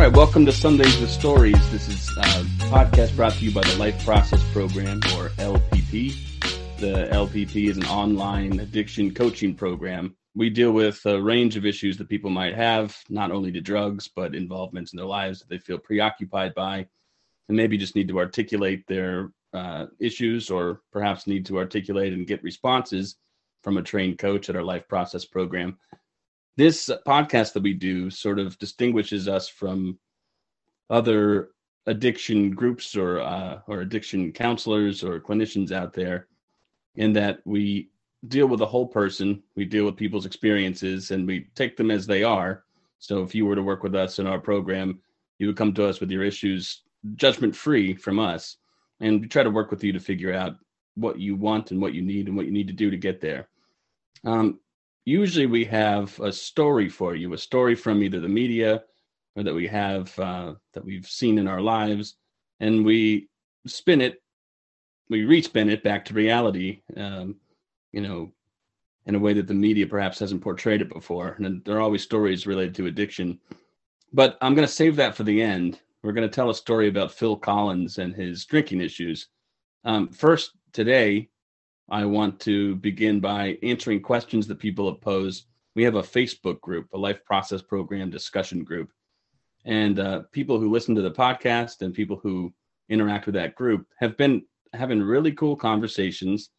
right, welcome to Sundays with Stories. This is a podcast brought to you by the Life Process Program, or LPP. The LPP is an online addiction coaching program. We deal with a range of issues that people might have, not only to drugs, but involvements in their lives that they feel preoccupied by, and maybe just need to articulate their uh, issues or perhaps need to articulate and get responses from a trained coach at our Life Process Program this podcast that we do sort of distinguishes us from other addiction groups or uh, or addiction counselors or clinicians out there in that we deal with the whole person we deal with people's experiences and we take them as they are. So if you were to work with us in our program you would come to us with your issues judgment free from us and we try to work with you to figure out what you want and what you need and what you need to do to get there. Um, usually we have a story for you, a story from either the media or that we have uh, that we've seen in our lives, and we spin it, we respin it back to reality. Um, you know, in a way that the media perhaps hasn't portrayed it before. And there are always stories related to addiction. But I'm going to save that for the end. We're going to tell a story about Phil Collins and his drinking issues. Um, first, today, I want to begin by answering questions that people have posed. We have a Facebook group, a life process program discussion group. And uh, people who listen to the podcast and people who interact with that group have been having really cool conversations,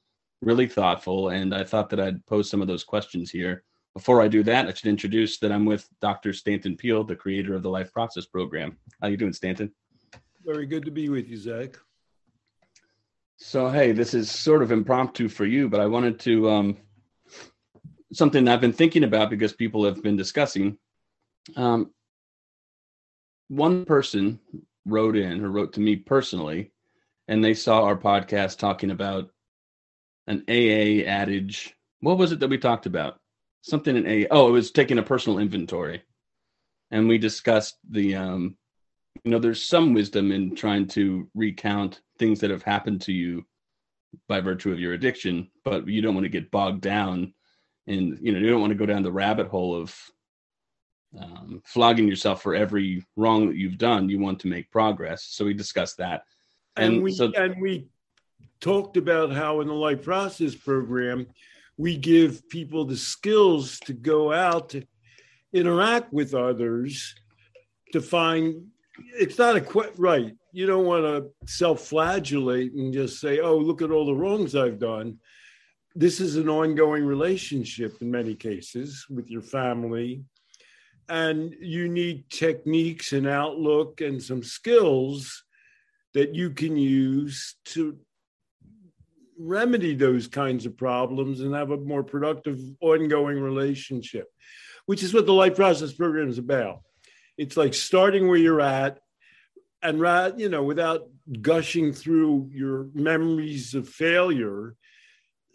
really thoughtful. And I thought that I'd pose some of those questions here. Before I do that, I should introduce that I'm with Dr. Stanton Peele, the creator of the Life Process Program. How you doing, Stanton? Very good to be with you, Zach. So hey, this is sort of impromptu for you, but I wanted to um, something I've been thinking about because people have been discussing. Um, one person wrote in or wrote to me personally, and they saw our podcast talking about an AA adage. What was it that we talked about? Something in AA. Oh, it was taking a personal inventory, and we discussed the um, you know, there's some wisdom in trying to recount things that have happened to you by virtue of your addiction, but you don't want to get bogged down and you know, you don't want to go down the rabbit hole of um, flogging yourself for every wrong that you've done. You want to make progress. So we discussed that. And, and we so, and we talked about how in the life process program we give people the skills to go out to interact with others to find it's not a quite right. You don't want to self-flagellate and just say, "Oh, look at all the wrongs I've done." This is an ongoing relationship in many cases with your family, and you need techniques and outlook and some skills that you can use to remedy those kinds of problems and have a more productive ongoing relationship, which is what the life process program is about it's like starting where you're at and right you know without gushing through your memories of failure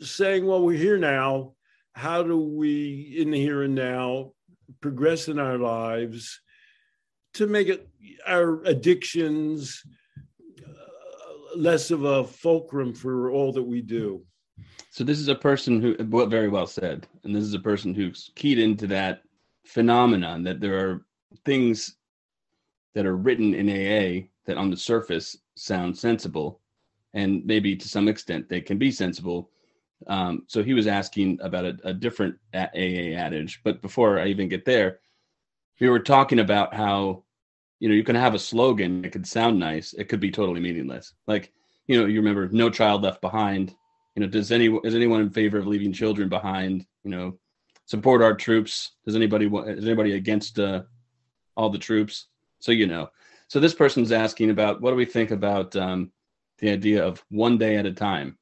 saying well we're here now. How do we in the here and now progress in our lives to make it our addictions uh, less of a fulcrum for all that we do? So this is a person who well, very well said. And this is a person who's keyed into that phenomenon that there are things that are written in AA that on the surface sound sensible, and maybe to some extent they can be sensible. Um, so he was asking about a, a different AA adage, but before I even get there, we were talking about how you know you can have a slogan it could sound nice, it could be totally meaningless. Like you know, you remember "No Child Left Behind." You know, does any is anyone in favor of leaving children behind? You know, support our troops. Does anybody is anybody against uh, all the troops. So you know. So this person's asking about what do we think about um, the idea of one day at a time?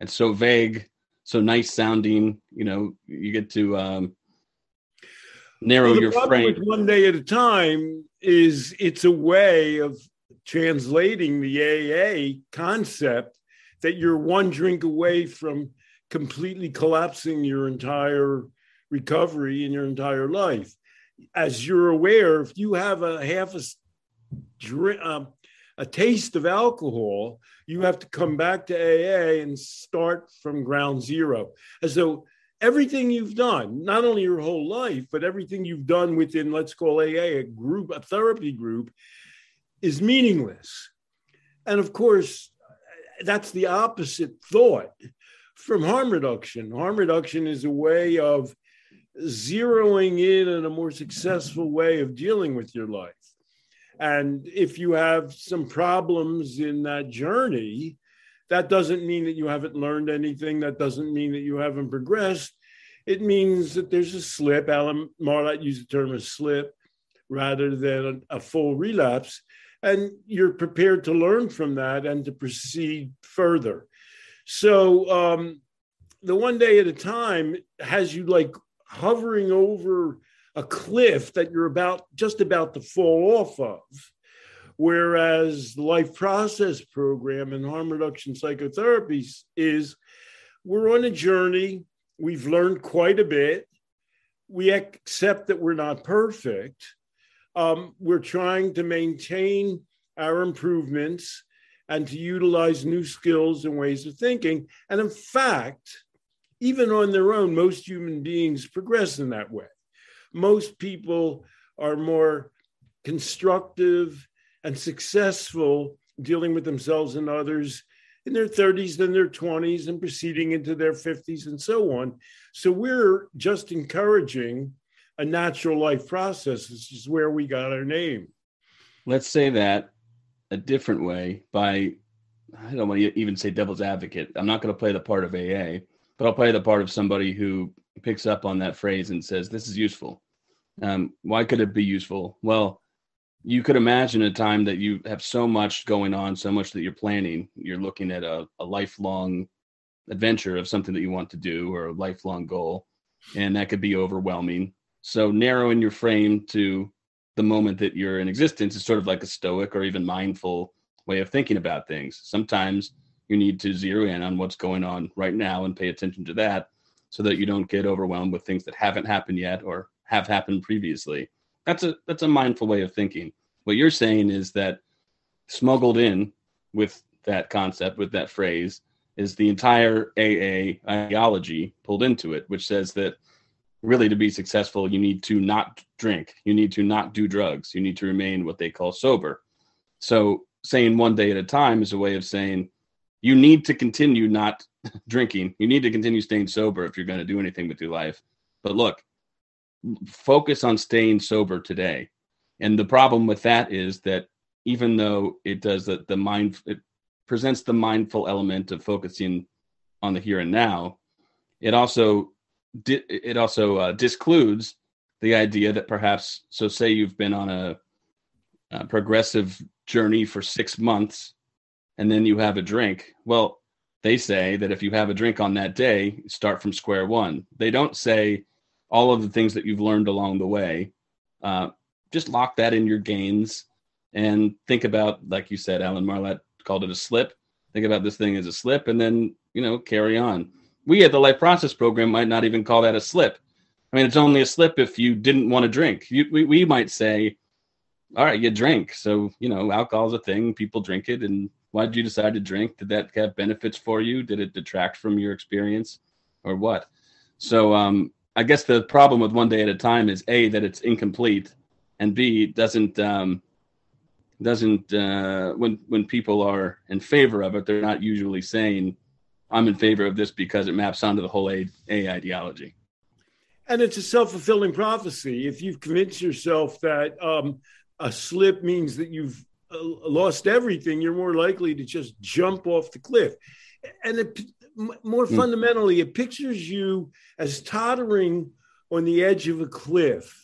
It's so vague, so nice sounding. You know, you get to um, narrow well, your frame. one day at a time is it's a way of translating the AA concept that you're one drink away from completely collapsing your entire recovery in your entire life as you're aware, if you have a half a drink, um, a taste of alcohol, you have to come back to AA and start from ground zero. As though everything you've done, not only your whole life, but everything you've done within, let's call AA, a group, a therapy group, is meaningless. And of course, that's the opposite thought from harm reduction. Harm reduction is a way of zeroing in on a more successful way of dealing with your life. And if you have some problems in that journey, that doesn't mean that you haven't learned anything. That doesn't mean that you haven't progressed. It means that there's a slip. Alan Marlatt used the term a slip rather than a full relapse. And you're prepared to learn from that and to proceed further. So um, the one day at a time has you like hovering over a cliff that you're about just about to fall off of. Whereas the life process program and harm reduction psychotherapies is we're on a journey. We've learned quite a bit. We accept that we're not perfect. Um, we're trying to maintain our improvements and to utilize new skills and ways of thinking. And in fact, even on their own, most human beings progress in that way. Most people are more constructive and successful dealing with themselves and others in their 30s than their 20s and proceeding into their 50s and so on. So we're just encouraging a natural life process. This is where we got our name. Let's say that a different way by, I don't want to even say devil's advocate. I'm not going to play the part of AA, but I'll play the part of somebody who picks up on that phrase and says, This is useful. Um, why could it be useful? Well, you could imagine a time that you have so much going on, so much that you're planning. You're looking at a, a lifelong adventure of something that you want to do or a lifelong goal, and that could be overwhelming. So, narrowing your frame to the moment that you're in existence is sort of like a stoic or even mindful way of thinking about things. Sometimes you need to zero in on what's going on right now and pay attention to that so that you don't get overwhelmed with things that haven't happened yet or have happened previously. That's a that's a mindful way of thinking. What you're saying is that smuggled in with that concept, with that phrase, is the entire AA ideology pulled into it, which says that really to be successful, you need to not drink, you need to not do drugs, you need to remain what they call sober. So saying one day at a time is a way of saying you need to continue not drinking. You need to continue staying sober if you're going to do anything with your life. But look, focus on staying sober today. And the problem with that is that even though it does that, the mind it presents the mindful element of focusing on the here and now, it also it also uh, discludes the idea that perhaps so say you've been on a, a progressive journey for six months and then you have a drink. Well, they say that if you have a drink on that day, start from square one. They don't say all of the things that you've learned along the way. Uh, just lock that in your gains and think about, like you said, Alan Marlatt called it a slip. Think about this thing as a slip and then, you know, carry on. We at the Life Process Program might not even call that a slip. I mean, it's only a slip if you didn't want to drink. You, we, we might say, all right, you drink. So, you know, alcohol's a thing, people drink it, and why did you decide to drink? Did that have benefits for you? Did it detract from your experience, or what? So um, I guess the problem with one day at a time is a that it's incomplete, and b doesn't um, doesn't uh, when when people are in favor of it, they're not usually saying, "I'm in favor of this because it maps onto the whole A, a ideology." And it's a self fulfilling prophecy. If you've convinced yourself that um, a slip means that you've lost everything, you're more likely to just jump off the cliff. And it, more mm. fundamentally, it pictures you as tottering on the edge of a cliff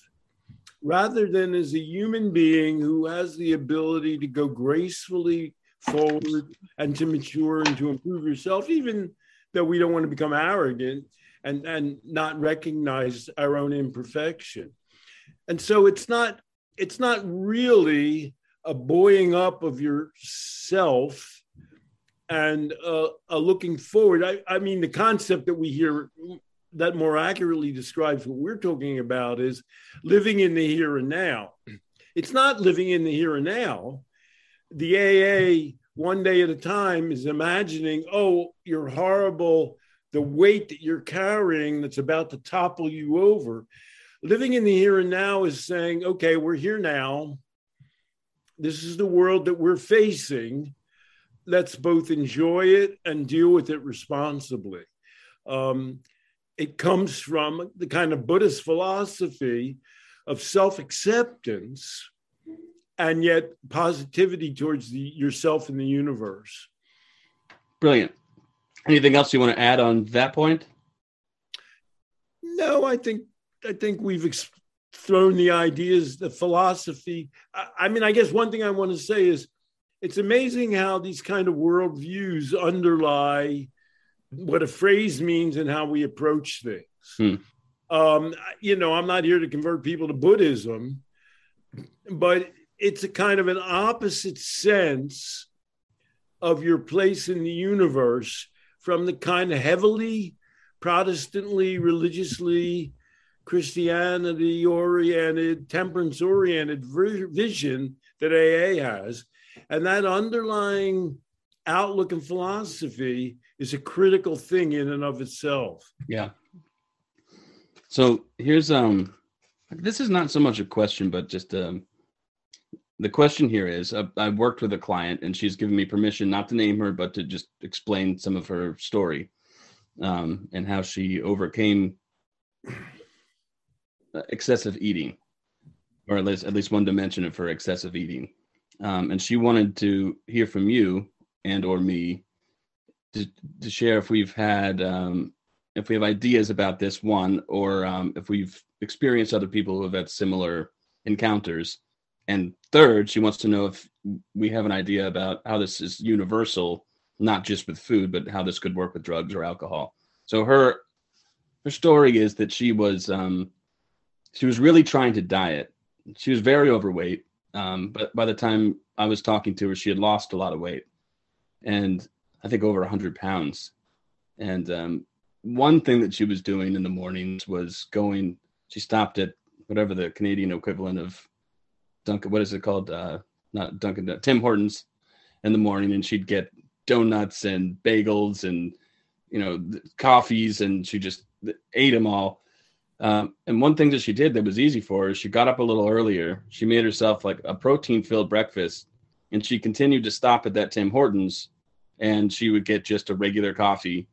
rather than as a human being who has the ability to go gracefully forward and to mature and to improve yourself, even though we don't want to become arrogant and, and not recognize our own imperfection. And so it's not it's not really a buoying up of yourself and uh, a looking forward. I, I mean, the concept that we hear that more accurately describes what we're talking about is living in the here and now. It's not living in the here and now. The AA, one day at a time, is imagining, oh, your horrible the weight that you're carrying that's about to topple you over. Living in the here and now is saying, okay, we're here now. This is the world that we're facing. Let's both enjoy it and deal with it responsibly. Um, it comes from the kind of Buddhist philosophy of self acceptance and yet positivity towards the, yourself and the universe. Brilliant. Anything else you want to add on that point? No, I think I think we've ex- thrown the ideas, the philosophy. I, I mean, I guess one thing I want to say is it's amazing how these kind of worldviews underlie what a phrase means and how we approach things. Hmm. Um, you know, I'm not here to convert people to Buddhism, but it's a kind of an opposite sense of your place in the universe from the kind of heavily Protestantly, religiously, Christianity oriented, temperance oriented vision that AA has. And that underlying outlook and philosophy is a critical thing in and of itself. Yeah. So here's um this is not so much a question, but just um the question here is uh, I've worked with a client and she's given me permission not to name her, but to just explain some of her story um, and how she overcame excessive eating, or at least at least one dimension of her excessive eating. Um, and she wanted to hear from you and or me to, to share if we've had um, if we have ideas about this one or um, if we've experienced other people who have had similar encounters and third, she wants to know if we have an idea about how this is universal, not just with food, but how this could work with drugs or alcohol. So her her story is that she was um, she was really trying to diet. She was very overweight, um, but by the time I was talking to her, she had lost a lot of weight, and I think over hundred pounds. And um, one thing that she was doing in the mornings was going. She stopped at whatever the Canadian equivalent of Dunkin', what is it called? Uh, not Dunkin', uh, Tim Hortons in the morning, and she'd get donuts and bagels and you know coffees, and she just ate them all. Um, and one thing that she did that was easy for her, she got up a little earlier. She made herself like a protein-filled breakfast, and she continued to stop at that Tim Hortons, and she would get just a regular coffee,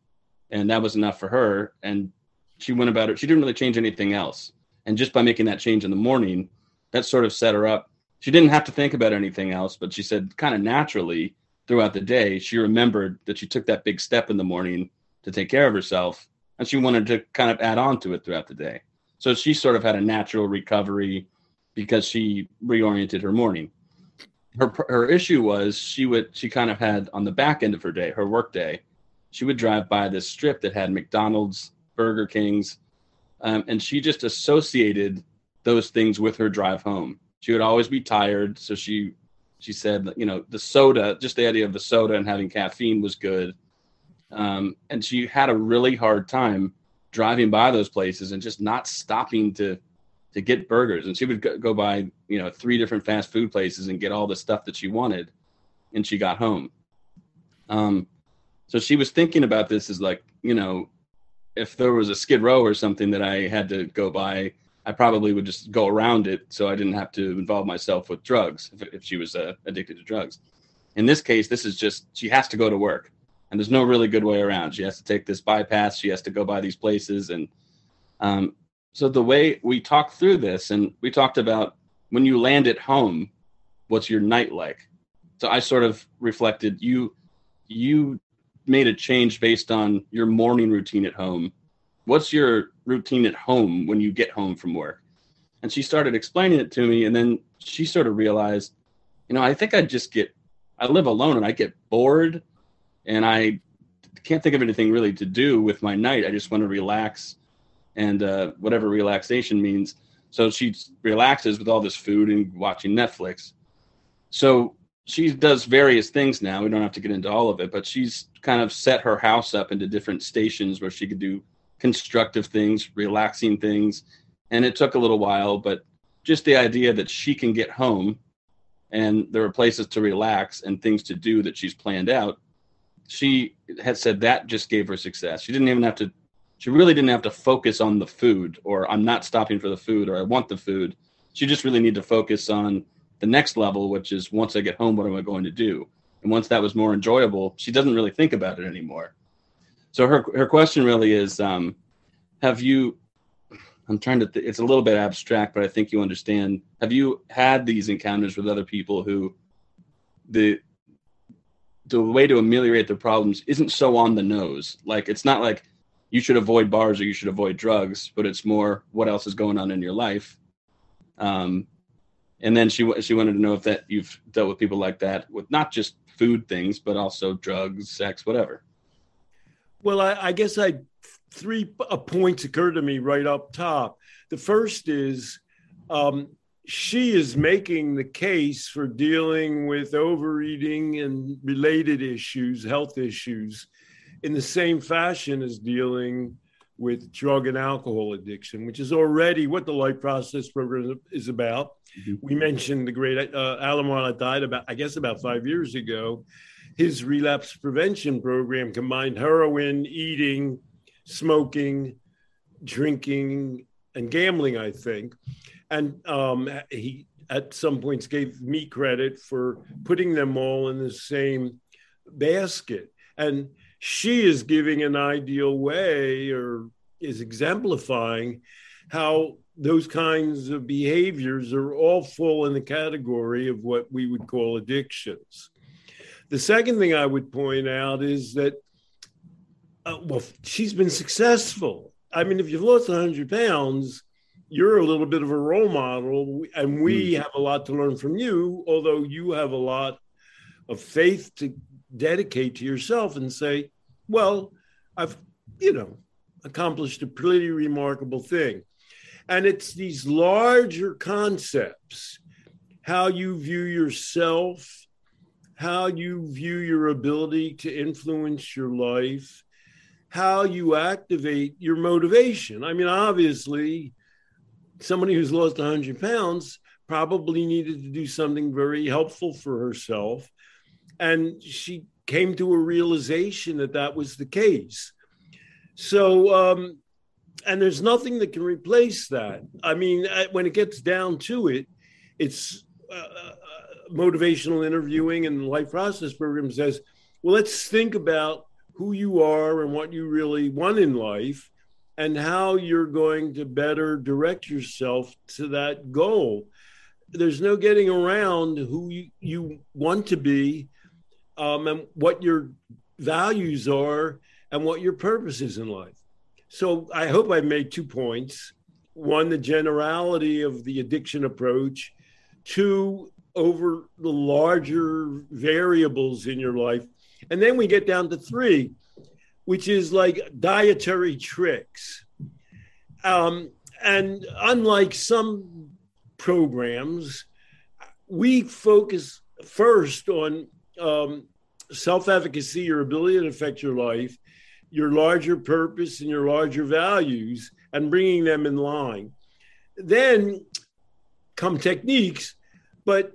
and that was enough for her. And she went about it. She didn't really change anything else. And just by making that change in the morning, that sort of set her up. She didn't have to think about anything else, but she said kind of naturally throughout the day, she remembered that she took that big step in the morning to take care of herself, and she wanted to kind of add on to it throughout the day. So she sort of had a natural recovery because she reoriented her morning. Her her issue was she would she kind of had on the back end of her day, her work day, she would drive by this strip that had McDonald's, Burger King's, um, and she just associated those things with her drive home. She would always be tired, so she she said, you know, the soda, just the idea of the soda and having caffeine was good. Um, and she had a really hard time driving by those places and just not stopping to to get burgers. And she would go, go by, you know, three different fast food places and get all the stuff that she wanted. And she got home. Um, so she was thinking about this as like, you know, if there was a Skid Row or something that I had to go by, I probably would just go around it so I didn't have to involve myself with drugs if, if she was uh, addicted to drugs. In this case, this is just she has to go to work, and there's no really good way around. She has to take this bypass. She has to go by these places, and um, so the way we talked through this, and we talked about when you land at home, what's your night like? So I sort of reflected you you made a change based on your morning routine at home what's your routine at home when you get home from work? And she started explaining it to me. And then she sort of realized, you know, I think I just get, I live alone and I get bored and I can't think of anything really to do with my night. I just want to relax and uh, whatever relaxation means. So she relaxes with all this food and watching Netflix. So she does various things now. We don't have to get into all of it, but she's kind of set her house up into different stations where she could do constructive things, relaxing things. And it took a little while, but just the idea that she can get home and there are places to relax and things to do that she's planned out she had said that just gave her success. She didn't even have to. She really didn't have to focus on the food, or I'm not stopping for the food, or I want the food. She just really needed to focus on the next level, which is once I get home, what am I going to do? And once that was more enjoyable, she doesn't really think about it anymore. So her her question really is, um, have you? I'm trying to. Th- it's a little bit abstract, but I think you understand. Have you had these encounters with other people who the the way to ameliorate the problems isn't so on the nose. Like it's not like you should avoid bars or you should avoid drugs, but it's more what else is going on in your life. Um, and then she she wanted to know if that you've dealt with people like that with not just food things, but also drugs, sex, whatever. Well, I, I guess I three points occur to me right up top. The first is um, she is making the case for dealing with overeating and related issues, health issues, in the same fashion as dealing with drug and alcohol addiction, which is already what the Life Process program is about. Mm-hmm. We mentioned the great uh, Alan died about, I guess, about five years ago. His relapse prevention program combined heroin, eating, smoking, drinking, and gambling, I think and um, he at some points gave me credit for putting them all in the same basket. And she is giving an ideal way or is exemplifying how those kinds of behaviors are all fall in the category of what we would call addictions. The second thing I would point out is that, uh, well, she's been successful. I mean, if you've lost 100 pounds, you're a little bit of a role model, and we mm. have a lot to learn from you, although you have a lot of faith to dedicate to yourself and say, well, I've, you know, accomplished a pretty remarkable thing. And it's these larger concepts how you view yourself, how you view your ability to influence your life, how you activate your motivation. I mean, obviously, somebody who's lost 100 pounds probably needed to do something very helpful for herself. And she came to a realization that that was the case. So, um, and there's nothing that can replace that. I mean, when it gets down to it, it's uh, uh, motivational interviewing and life process program says, well, let's think about who you are and what you really want in life and how you're going to better direct yourself to that goal. There's no getting around who you, you want to be um, and what your values are and what your purpose is in life. So I hope I made two points. One, the generality of the addiction approach. Two, over the larger variables in your life. And then we get down to three which is like dietary tricks. Um, and unlike some programs, we focus first on um, self efficacy, your ability to affect your life, your larger purpose, and your larger values, and bringing them in line. Then come techniques, but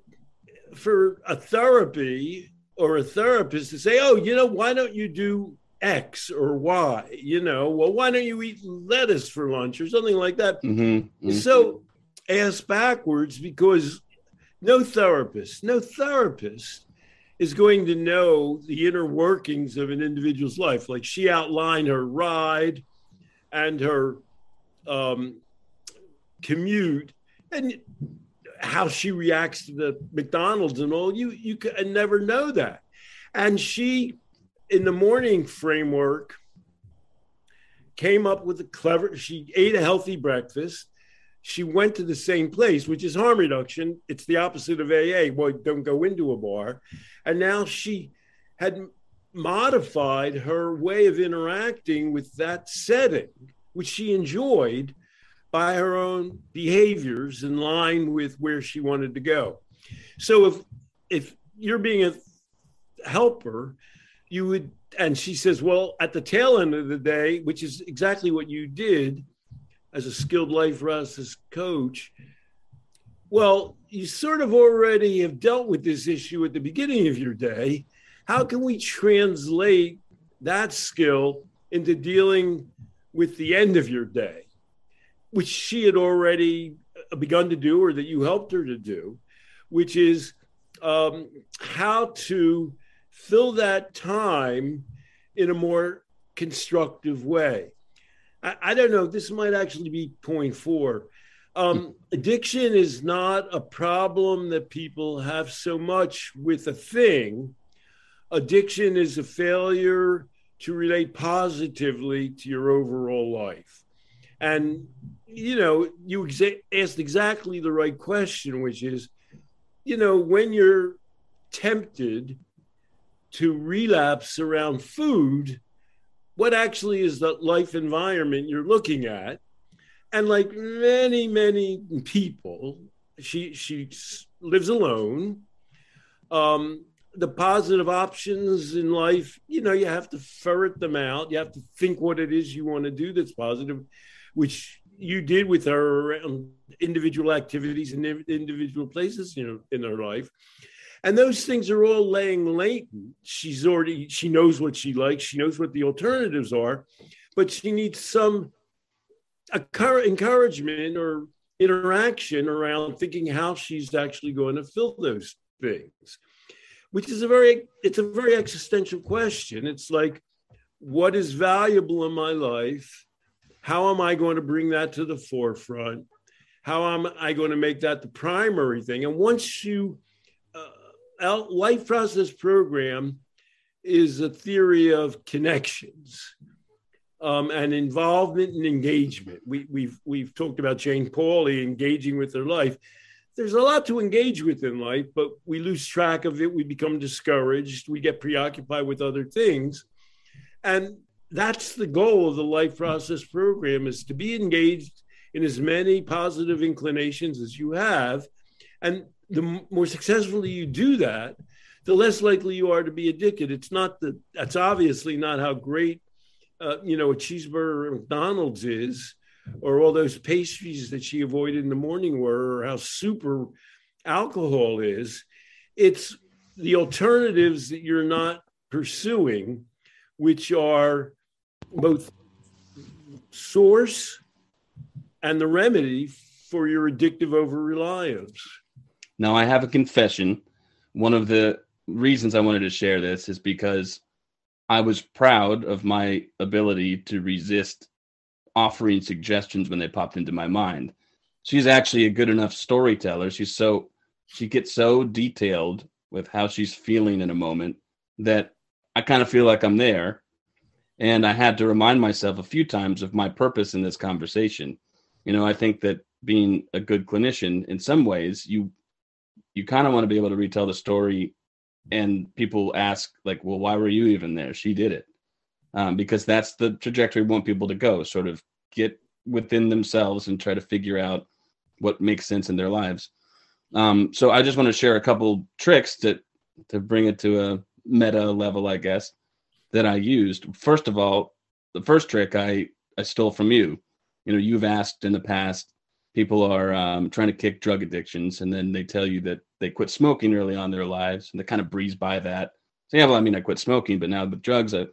for a therapy or a therapist to say, oh, you know, why don't you do X or Y, you know, well, why don't you eat lettuce for lunch or something like that? Mm-hmm, mm-hmm. So ask backwards because no therapist, no therapist is going to know the inner workings of an individual's life. Like she outlined her ride and her um, commute and how she reacts to the McDonald's and all. You you can never know that. And she in the morning framework came up with a clever she ate a healthy breakfast. She went to the same place which is harm reduction. It's the opposite of aa well don't go into a bar. And now she had modified her way of interacting with that setting which she enjoyed by her own behaviors in line with where she wanted to go. So if if you're being a helper you would and she says well at the tail end of the day which is exactly what you did as a skilled life process coach well you sort of already have dealt with this issue at the beginning of your day. How can we translate that skill into dealing with the end of your day, which she had already begun to do or that you helped her to do, which is um, how to fill that time in a more constructive way. I, I, don't know, this might actually be point four. Um, addiction is not a problem that people have so much with a thing. Addiction is a failure to relate positively to your overall life. And, you know, you exa- asked exactly the right question, which is, you know, when you're tempted to relapse around food, what actually is the life environment you're looking at? And like many, many people, she she lives alone. Um, the positive options in life, you know, you have to ferret them out. You have to think what it is you want to do that's positive, which you did with her around individual activities and individual places, you know, in her life. And those things are all laying latent. She's already, she knows what she likes. She knows what the alternatives are, but she needs some encouragement or interaction around thinking how she's actually going to fill those things which is a very it's a very existential question it's like what is valuable in my life how am i going to bring that to the forefront how am i going to make that the primary thing and once you life process program is a theory of connections um, and involvement and engagement. We, we've we've talked about Jane Pauley engaging with her life there's a lot to engage with in life, but we lose track of it. We become discouraged. We get preoccupied with other things. And that's the goal of the life process program is to be engaged in as many positive inclinations as you have. And the more successfully you do that, the less likely you are to be addicted. It's not that that's obviously not how great, uh, you know, a cheeseburger at McDonald's is or all those pastries that she avoided in the morning were, or how super alcohol is. It's the alternatives that you're not pursuing, which are both source and the remedy for your addictive over reliance. Now, I have a confession. One of the reasons I wanted to share this is because I was proud of my ability to resist offering suggestions when they popped into my mind. She's actually a good enough storyteller. She's so she gets so detailed with how she's feeling in a moment that I kind of feel like I'm there. And I had to remind myself a few times of my purpose in this conversation. You know, I think that being a good clinician, in some ways, you you kind of want to be able to retell the story and people ask like well why were you even there? She did it. Um, because that's the trajectory we want people to go sort of get within themselves and try to figure out what makes sense in their lives. Um, so i just want to share a couple tricks to to bring it to a meta level i guess that i used. First of all the first trick i i stole from you. You know you've asked in the past people are um, trying to kick drug addictions and then they tell you that they quit smoking early on in their lives and they kind of breeze by that so yeah well i mean i quit smoking but now with drugs I,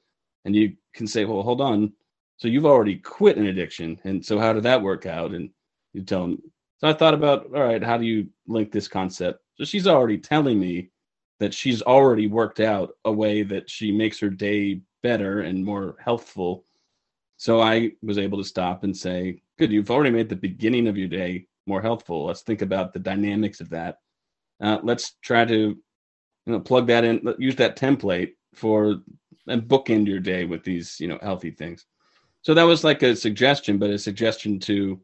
and you can say, well, hold on. So you've already quit an addiction. And so how did that work out? And you tell them. So I thought about, all right, how do you link this concept? So she's already telling me that she's already worked out a way that she makes her day better and more healthful. So I was able to stop and say, good, you've already made the beginning of your day more healthful. Let's think about the dynamics of that. Uh, let's try to you know plug that in use that template for and bookend your day with these you know healthy things so that was like a suggestion but a suggestion to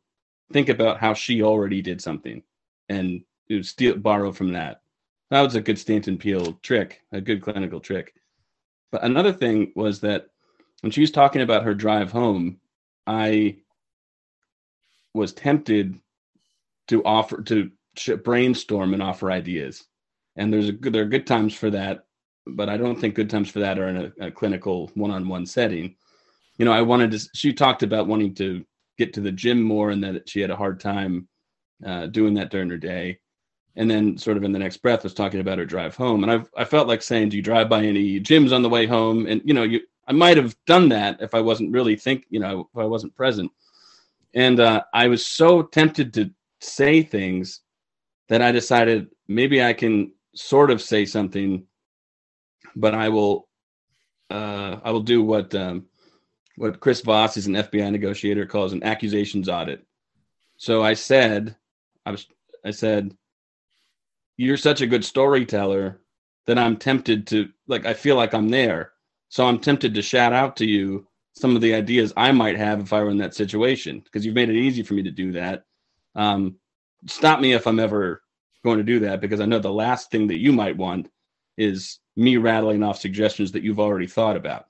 think about how she already did something and you know, steal borrow from that that was a good stanton Peele trick a good clinical trick but another thing was that when she was talking about her drive home i was tempted to offer to brainstorm and offer ideas and there's a good there are good times for that but I don't think good times for that are in a, a clinical one-on-one setting. You know, I wanted to. She talked about wanting to get to the gym more, and that she had a hard time uh, doing that during her day. and then sort of in the next breath was talking about her drive home and i i felt like saying do you drive by any gyms on the way home and you know you i might have done that if i wasn't really think you know if i wasn't present and uh, i was so tempted to say things that i decided maybe i can sort of say something but i will uh, i will do what um, what chris voss is an fbi negotiator calls an accusations audit so i said i was i said you're such a good storyteller that I'm tempted to like I feel like I'm there. So I'm tempted to shout out to you some of the ideas I might have if I were in that situation because you've made it easy for me to do that. Um, stop me if I'm ever going to do that because I know the last thing that you might want is me rattling off suggestions that you've already thought about.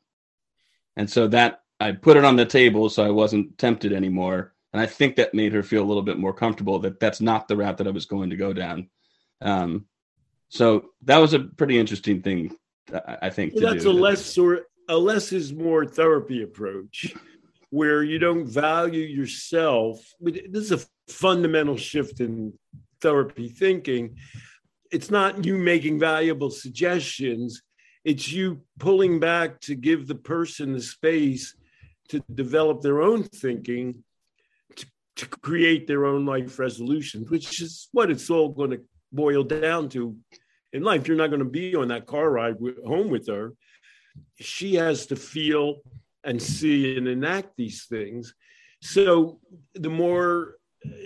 And so that I put it on the table so I wasn't tempted anymore. And I think that made her feel a little bit more comfortable that that's not the route that I was going to go down. Um, so that was a pretty interesting thing, I think. Well, that's do. a less sort, a less is more therapy approach, where you don't value yourself. This is a fundamental shift in therapy thinking. It's not you making valuable suggestions; it's you pulling back to give the person the space to develop their own thinking to, to create their own life resolutions, which is what it's all going to boil down to in life. You're not going to be on that car ride home with her. She has to feel and see and enact these things. So the more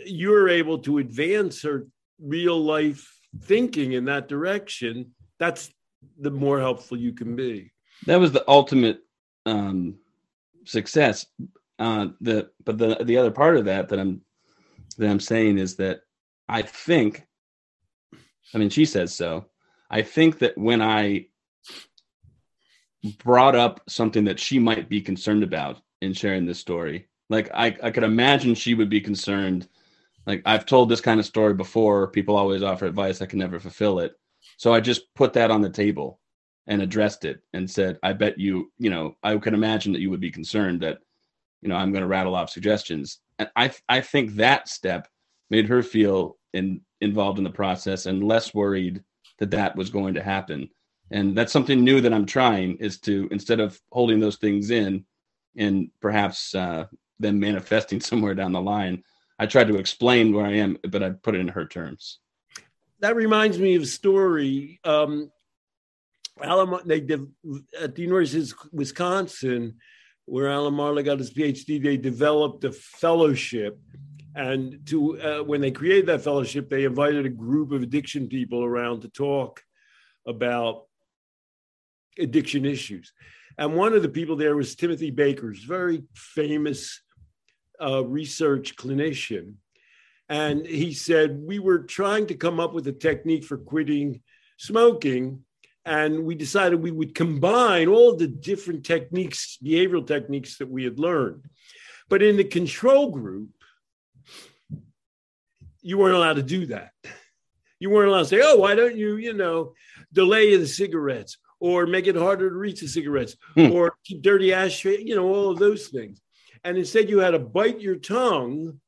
you're able to advance her real life thinking in that direction, that's the more helpful you can be. That was the ultimate um, success. Uh, the but the the other part of that that I'm that I'm saying is that I think I mean, she says so. I think that when I brought up something that she might be concerned about in sharing this story, like I, I could imagine she would be concerned. Like I've told this kind of story before. People always offer advice. I can never fulfill it. So I just put that on the table and addressed it and said, I bet you, you know, I can imagine that you would be concerned that, you know, I'm going to rattle off suggestions. And I, I think that step made her feel in, involved in the process and less worried that that was going to happen. And that's something new that I'm trying is to instead of holding those things in and perhaps uh, them manifesting somewhere down the line, I try to explain where I am, but I put it in her terms. That reminds me of a story. Um, they did at the University of Wisconsin, where Alan Marlatt got his PhD. They developed a fellowship and to uh, when they created that fellowship, they invited a group of addiction people around to talk about addiction issues. And one of the people there was Timothy Baker's very famous uh, research clinician. And he said, We were trying to come up with a technique for quitting smoking. And we decided we would combine all the different techniques, behavioral techniques that we had learned. But in the control group, you weren't allowed to do that. You weren't allowed to say, oh, why don't you, you know, delay the cigarettes or make it harder to reach the cigarettes hmm. or keep dirty ashtray, you know, all of those things. And instead, you had to bite your tongue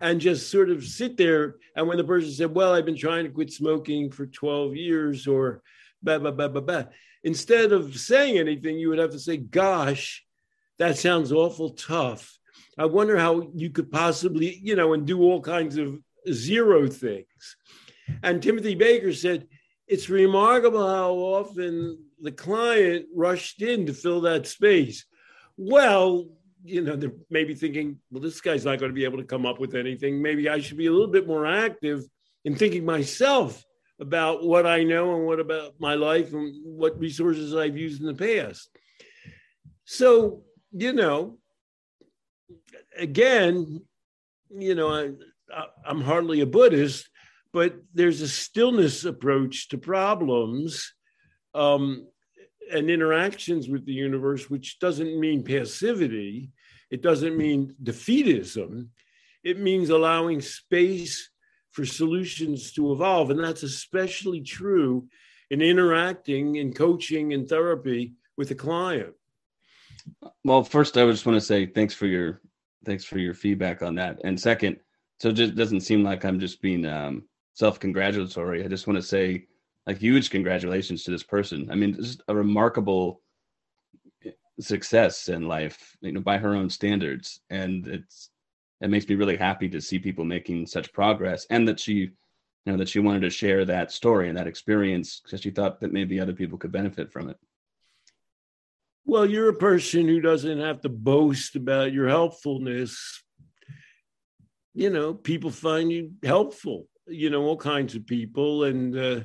and just sort of sit there. And when the person said, well, I've been trying to quit smoking for 12 years or blah, blah, blah, blah, blah. Instead of saying anything, you would have to say, gosh, that sounds awful tough. I wonder how you could possibly, you know, and do all kinds of zero things. And Timothy Baker said, it's remarkable how often the client rushed in to fill that space. Well, you know, they're maybe thinking, well, this guy's not going to be able to come up with anything. Maybe I should be a little bit more active in thinking myself about what I know and what about my life and what resources I've used in the past. So, you know, again, you know, I, I'm hardly a Buddhist, but there's a stillness approach to problems um, and interactions with the universe, which doesn't mean passivity. It doesn't mean defeatism. It means allowing space for solutions to evolve. And that's especially true in interacting in coaching and therapy with a client. Well, first, I just want to say thanks for your thanks for your feedback on that. And second, so it just doesn't seem like I'm just being um, self-congratulatory, I just want to say a huge congratulations to this person. I mean, just a remarkable eh, success in life, you know, by her own standards, and it's it makes me really happy to see people making such progress, and that she, you know, that she wanted to share that story and that experience because she thought that maybe other people could benefit from it. Well, you're a person who doesn't have to boast about your helpfulness. You know, people find you helpful, you know, all kinds of people. And, uh,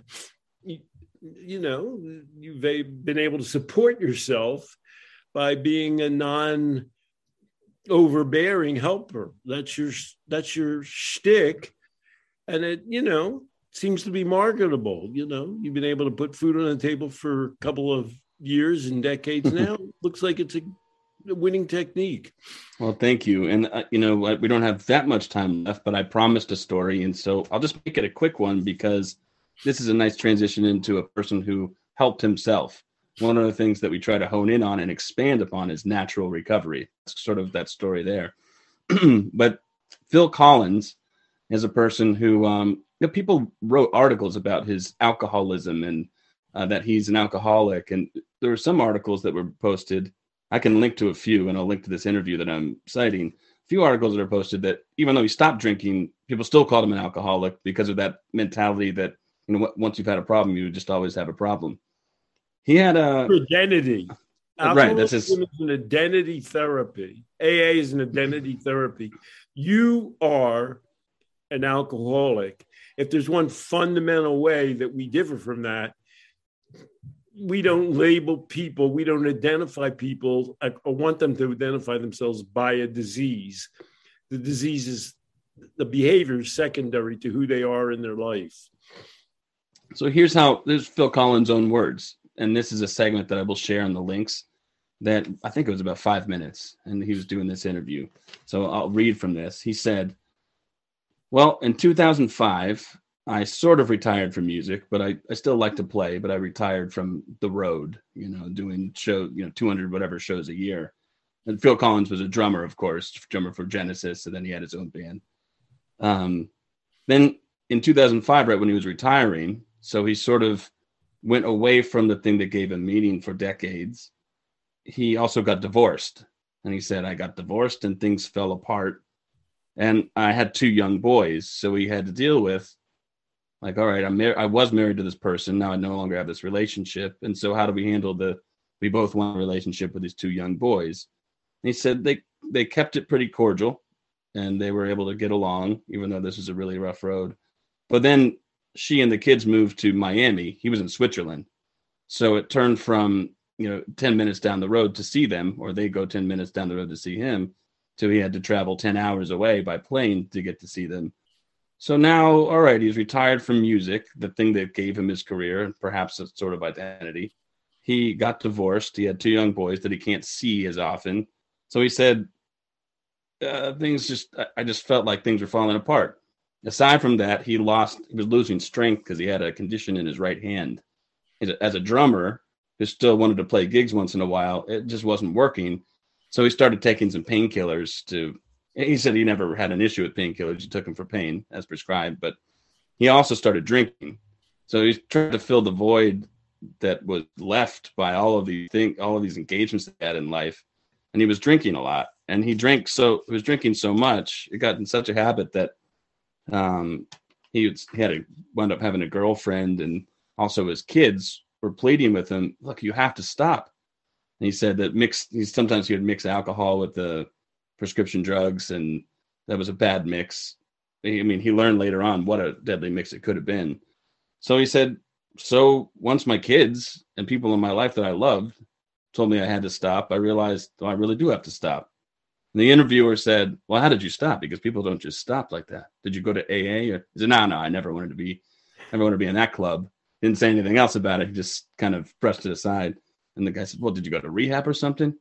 you, you know, you've been able to support yourself by being a non overbearing helper. That's your, that's your shtick. And it, you know, seems to be marketable. You know, you've been able to put food on the table for a couple of years and decades now. Looks like it's a, a, winning technique. Well, thank you. And, uh, you know, we don't have that much time left, but I promised a story. And so I'll just make it a quick one because this is a nice transition into a person who helped himself. One of the things that we try to hone in on and expand upon is natural recovery. It's sort of that story there. but Phil Collins is a person who um, you know, people wrote articles about his alcoholism and uh, that he's an alcoholic. And there were some articles that were posted. I can link to a few, and I'll link to this interview that I'm citing. A few articles that are posted that even though he stopped drinking, people still called him an alcoholic because of that mentality that you know once you've had a problem, you just always have a problem. He had a identity. Uh, right, that's his... is an identity therapy. AA is an identity therapy. You are an alcoholic. If there's one fundamental way that we differ from that, we don't label people, we don't identify people uh, or want them to identify themselves by a disease. The disease is the behavior is secondary to who they are in their life. So here's how there's Phil Collins' own words, and this is a segment that I will share in the links. That I think it was about five minutes, and he was doing this interview. So I'll read from this. He said, Well, in 2005, I sort of retired from music, but I, I still like to play, but I retired from the road, you know, doing show, you know, 200 whatever shows a year. And Phil Collins was a drummer, of course, drummer for Genesis, and then he had his own band. Um, then in 2005, right when he was retiring, so he sort of went away from the thing that gave him meaning for decades. He also got divorced, and he said, "I got divorced and things fell apart." And I had two young boys, so he had to deal with like all right i'm mar- i was married to this person. Now i no longer have this relationship. And so how do we handle the we both want a relationship with these two young boys. And he said they they kept it pretty cordial and they were able to get along even though this was a really rough road. But then she and the kids moved to miami. He was in switzerland. So it turned from you know 10 minutes down the road to see them or they go 10 minutes down the road to see him so he had to travel 10 hours away by plane to get to see them so now, all right, he's retired from music, the thing that gave him his career and perhaps a sort of identity. He got divorced. He had two young boys that he can't see as often. So he said, uh, things just, I just felt like things were falling apart. Aside from that, he lost, he was losing strength because he had a condition in his right hand. As a drummer who still wanted to play gigs once in a while, it just wasn't working. So he started taking some painkillers to he said he never had an issue with painkillers. He took them for pain as prescribed, but he also started drinking. So he's trying to fill the void that was left by all of these things, all of these engagements he had in life. And he was drinking a lot. And he drank so he was drinking so much, it got in such a habit that um, he, he had to wound up having a girlfriend, and also his kids were pleading with him, "Look, you have to stop." And he said that mix. He sometimes he would mix alcohol with the prescription drugs, and that was a bad mix. I mean, he learned later on what a deadly mix it could have been. So he said, So once my kids and people in my life that I loved told me I had to stop, I realized oh, I really do have to stop. And the interviewer said, Well, how did you stop? Because people don't just stop like that. Did you go to AA? Or he said, No, no, I never wanted to be, never wanted to be in that club. Didn't say anything else about it. He just kind of brushed it aside. And the guy said, Well, did you go to rehab or something?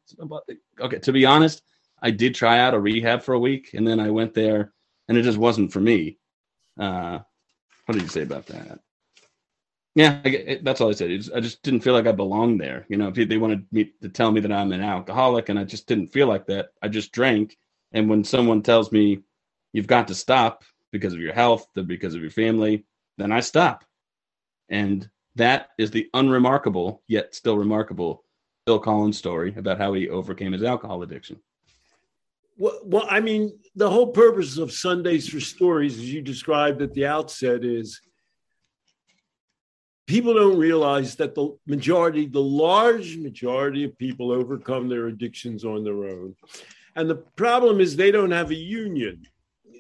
Okay, to be honest, I did try out a rehab for a week, and then I went there, and it just wasn't for me. Uh, what did you say about that? Yeah, I, it, that's all I said. I just didn't feel like I belonged there. You know, they wanted me to tell me that I'm an alcoholic, and I just didn't feel like that. I just drank, and when someone tells me you've got to stop because of your health because of your family, then I stop. And that is the unremarkable, yet still remarkable Phil Collins story about how he overcame his alcohol addiction. Well, well, I mean, the whole purpose of Sundays for Stories, as you described at the outset, is people don't realize that the majority, the large majority of people overcome their addictions on their own. And the problem is they don't have a union.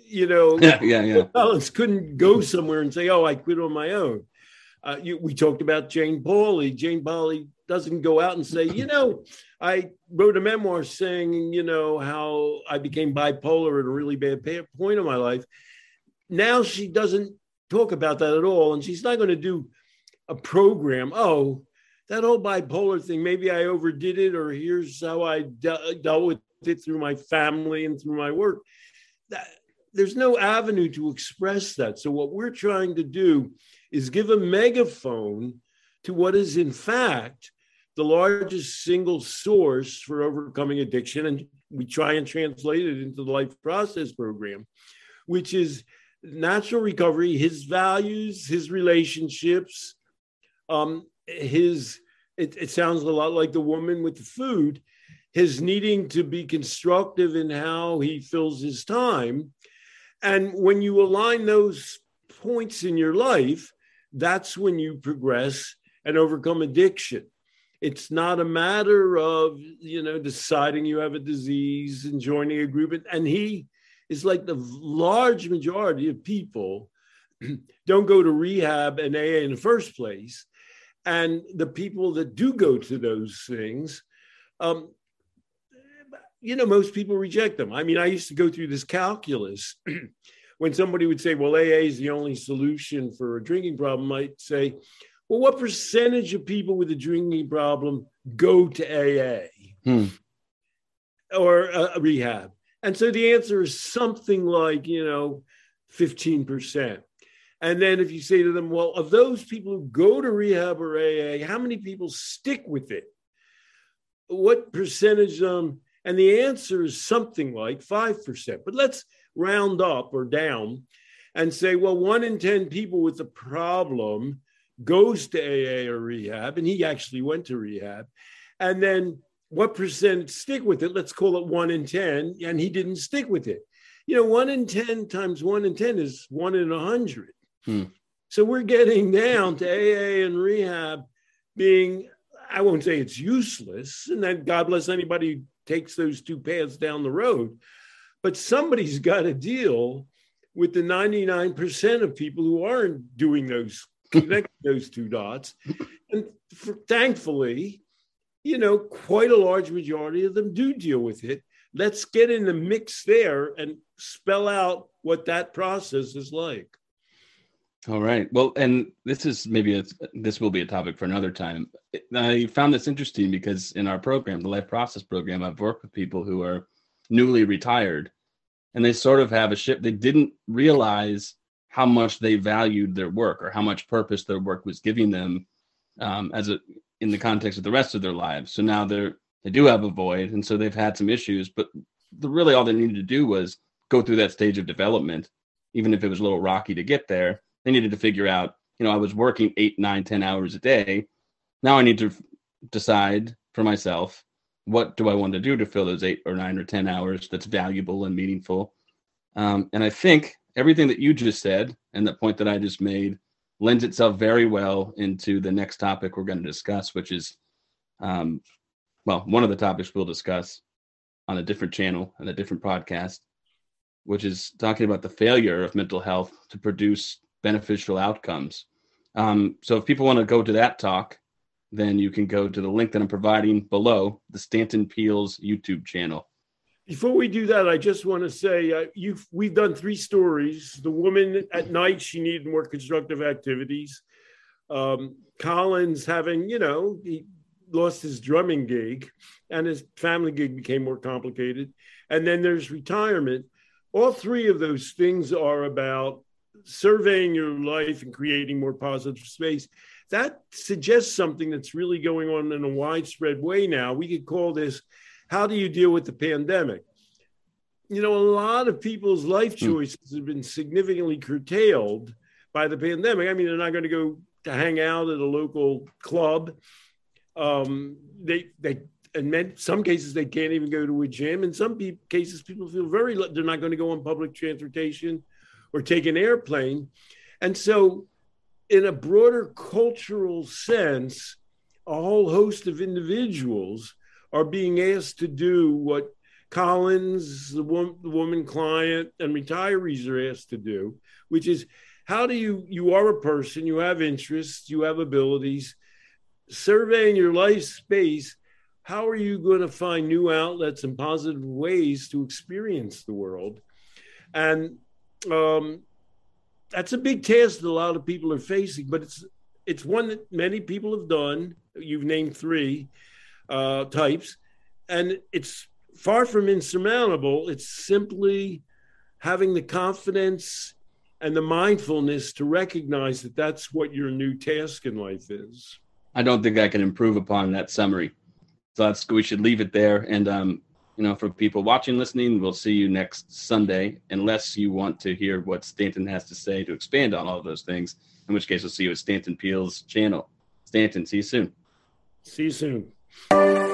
You know, yeah, yeah, yeah. Collins couldn't go somewhere and say, "Oh, I quit on my own." Uh, you, we talked about Jane Pauley. Jane Pauley doesn't go out and say, "You know, I wrote a memoir saying, you know, how I became bipolar at a really bad point in my life." Now she doesn't talk about that at all, and she's not going to do a program. Oh, that whole bipolar thing, maybe I overdid it, or here's how I de- dealt with it through my family and through my work. That, there's no avenue to express that. So, what we're trying to do is give a megaphone to what is, in fact, the largest single source for overcoming addiction. And we try and translate it into the life process program, which is natural recovery, his values, his relationships, um, his, it, it sounds a lot like the woman with the food, his needing to be constructive in how he fills his time. And when you align those points in your life, that's when you progress and overcome addiction. It's not a matter of, you know, deciding you have a disease and joining a group. And he is like the large majority of people don't go to rehab and AA in the first place. And the people that do go to those things, um, you know, most people reject them. I mean, I used to go through this calculus. when somebody would say, well, AA is the only solution for a drinking problem, I might say, well, what percentage of people with a drinking problem go to AA hmm. or a rehab? And so the answer is something like, you know, 15%. And then if you say to them, well, of those people who go to rehab or AA, how many people stick with it? What percentage? Um, and the answer is something like 5%. But let's round up or down and say, well, one in 10 people with a problem goes to AA or rehab, and he actually went to rehab. And then what percent stick with it? Let's call it one in 10, and he didn't stick with it. You know, one in 10 times one in 10 is one in a 100. Hmm. So we're getting down to AA and rehab being, I won't say it's useless, and then God bless anybody who takes those two paths down the road, but somebody's got to deal with the 99% of people who aren't doing those, connecting those two dots. And for, thankfully, you know, quite a large majority of them do deal with it. Let's get in the mix there and spell out what that process is like. All right. Well, and this is maybe a, this will be a topic for another time. I found this interesting because in our program, the Life Process program, I've worked with people who are newly retired, and they sort of have a ship They didn't realize how much they valued their work or how much purpose their work was giving them um, as a in the context of the rest of their lives. So now they're they do have a void, and so they've had some issues. But the, really, all they needed to do was go through that stage of development, even if it was a little rocky to get there they needed to figure out, you know, I was working eight, nine, ten hours a day. Now I need to decide for myself what do I want to do to fill those eight or nine or 10 hours that's valuable and meaningful. Um, and I think everything that you just said and the point that I just made lends itself very well into the next topic we're going to discuss, which is, um, well, one of the topics we'll discuss on a different channel and a different podcast, which is talking about the failure of mental health to produce beneficial outcomes. Um, so if people want to go to that talk, then you can go to the link that I'm providing below the Stanton Peele's YouTube channel. Before we do that, I just want to say uh, you've we've done three stories. The woman at night she needed more constructive activities. Um, Collins having you know he lost his drumming gig, and his family gig became more complicated. And then there's retirement. All three of those things are about surveying your life and creating more positive space, that suggests something that's really going on in a widespread way now. We could call this how do you deal with the pandemic? You know, a lot of people's life hmm. choices have been significantly curtailed by the pandemic. I mean, they're not going to go to hang out at a local club. Um, they they in some cases they can't even go to a gym. In some pe- cases, people feel very they're not going to go on public transportation or take an airplane, and so in a broader cultural sense, a whole host of individuals are being asked to do what Collins, the, woman, the woman client, and retirees are asked to do, which is how do you you are a person, you have interests, you have abilities, surveying your life space. How are you going to find new outlets and positive ways to experience the world? And um, that's a big task that a lot of people are facing, but it's it's one that many people have done. You've named three uh, types, and it's far from insurmountable. It's simply having the confidence and the mindfulness to recognize that that's what your new task in life is. I don't think I can improve upon that summary. So that's we should leave it there. And um, you know, for people watching, listening, we'll see you next Sunday, unless you want to hear what Stanton has to say to expand on all those things. In which case, we'll see you at Stanton Peele's channel. Stanton, see you soon. See you soon.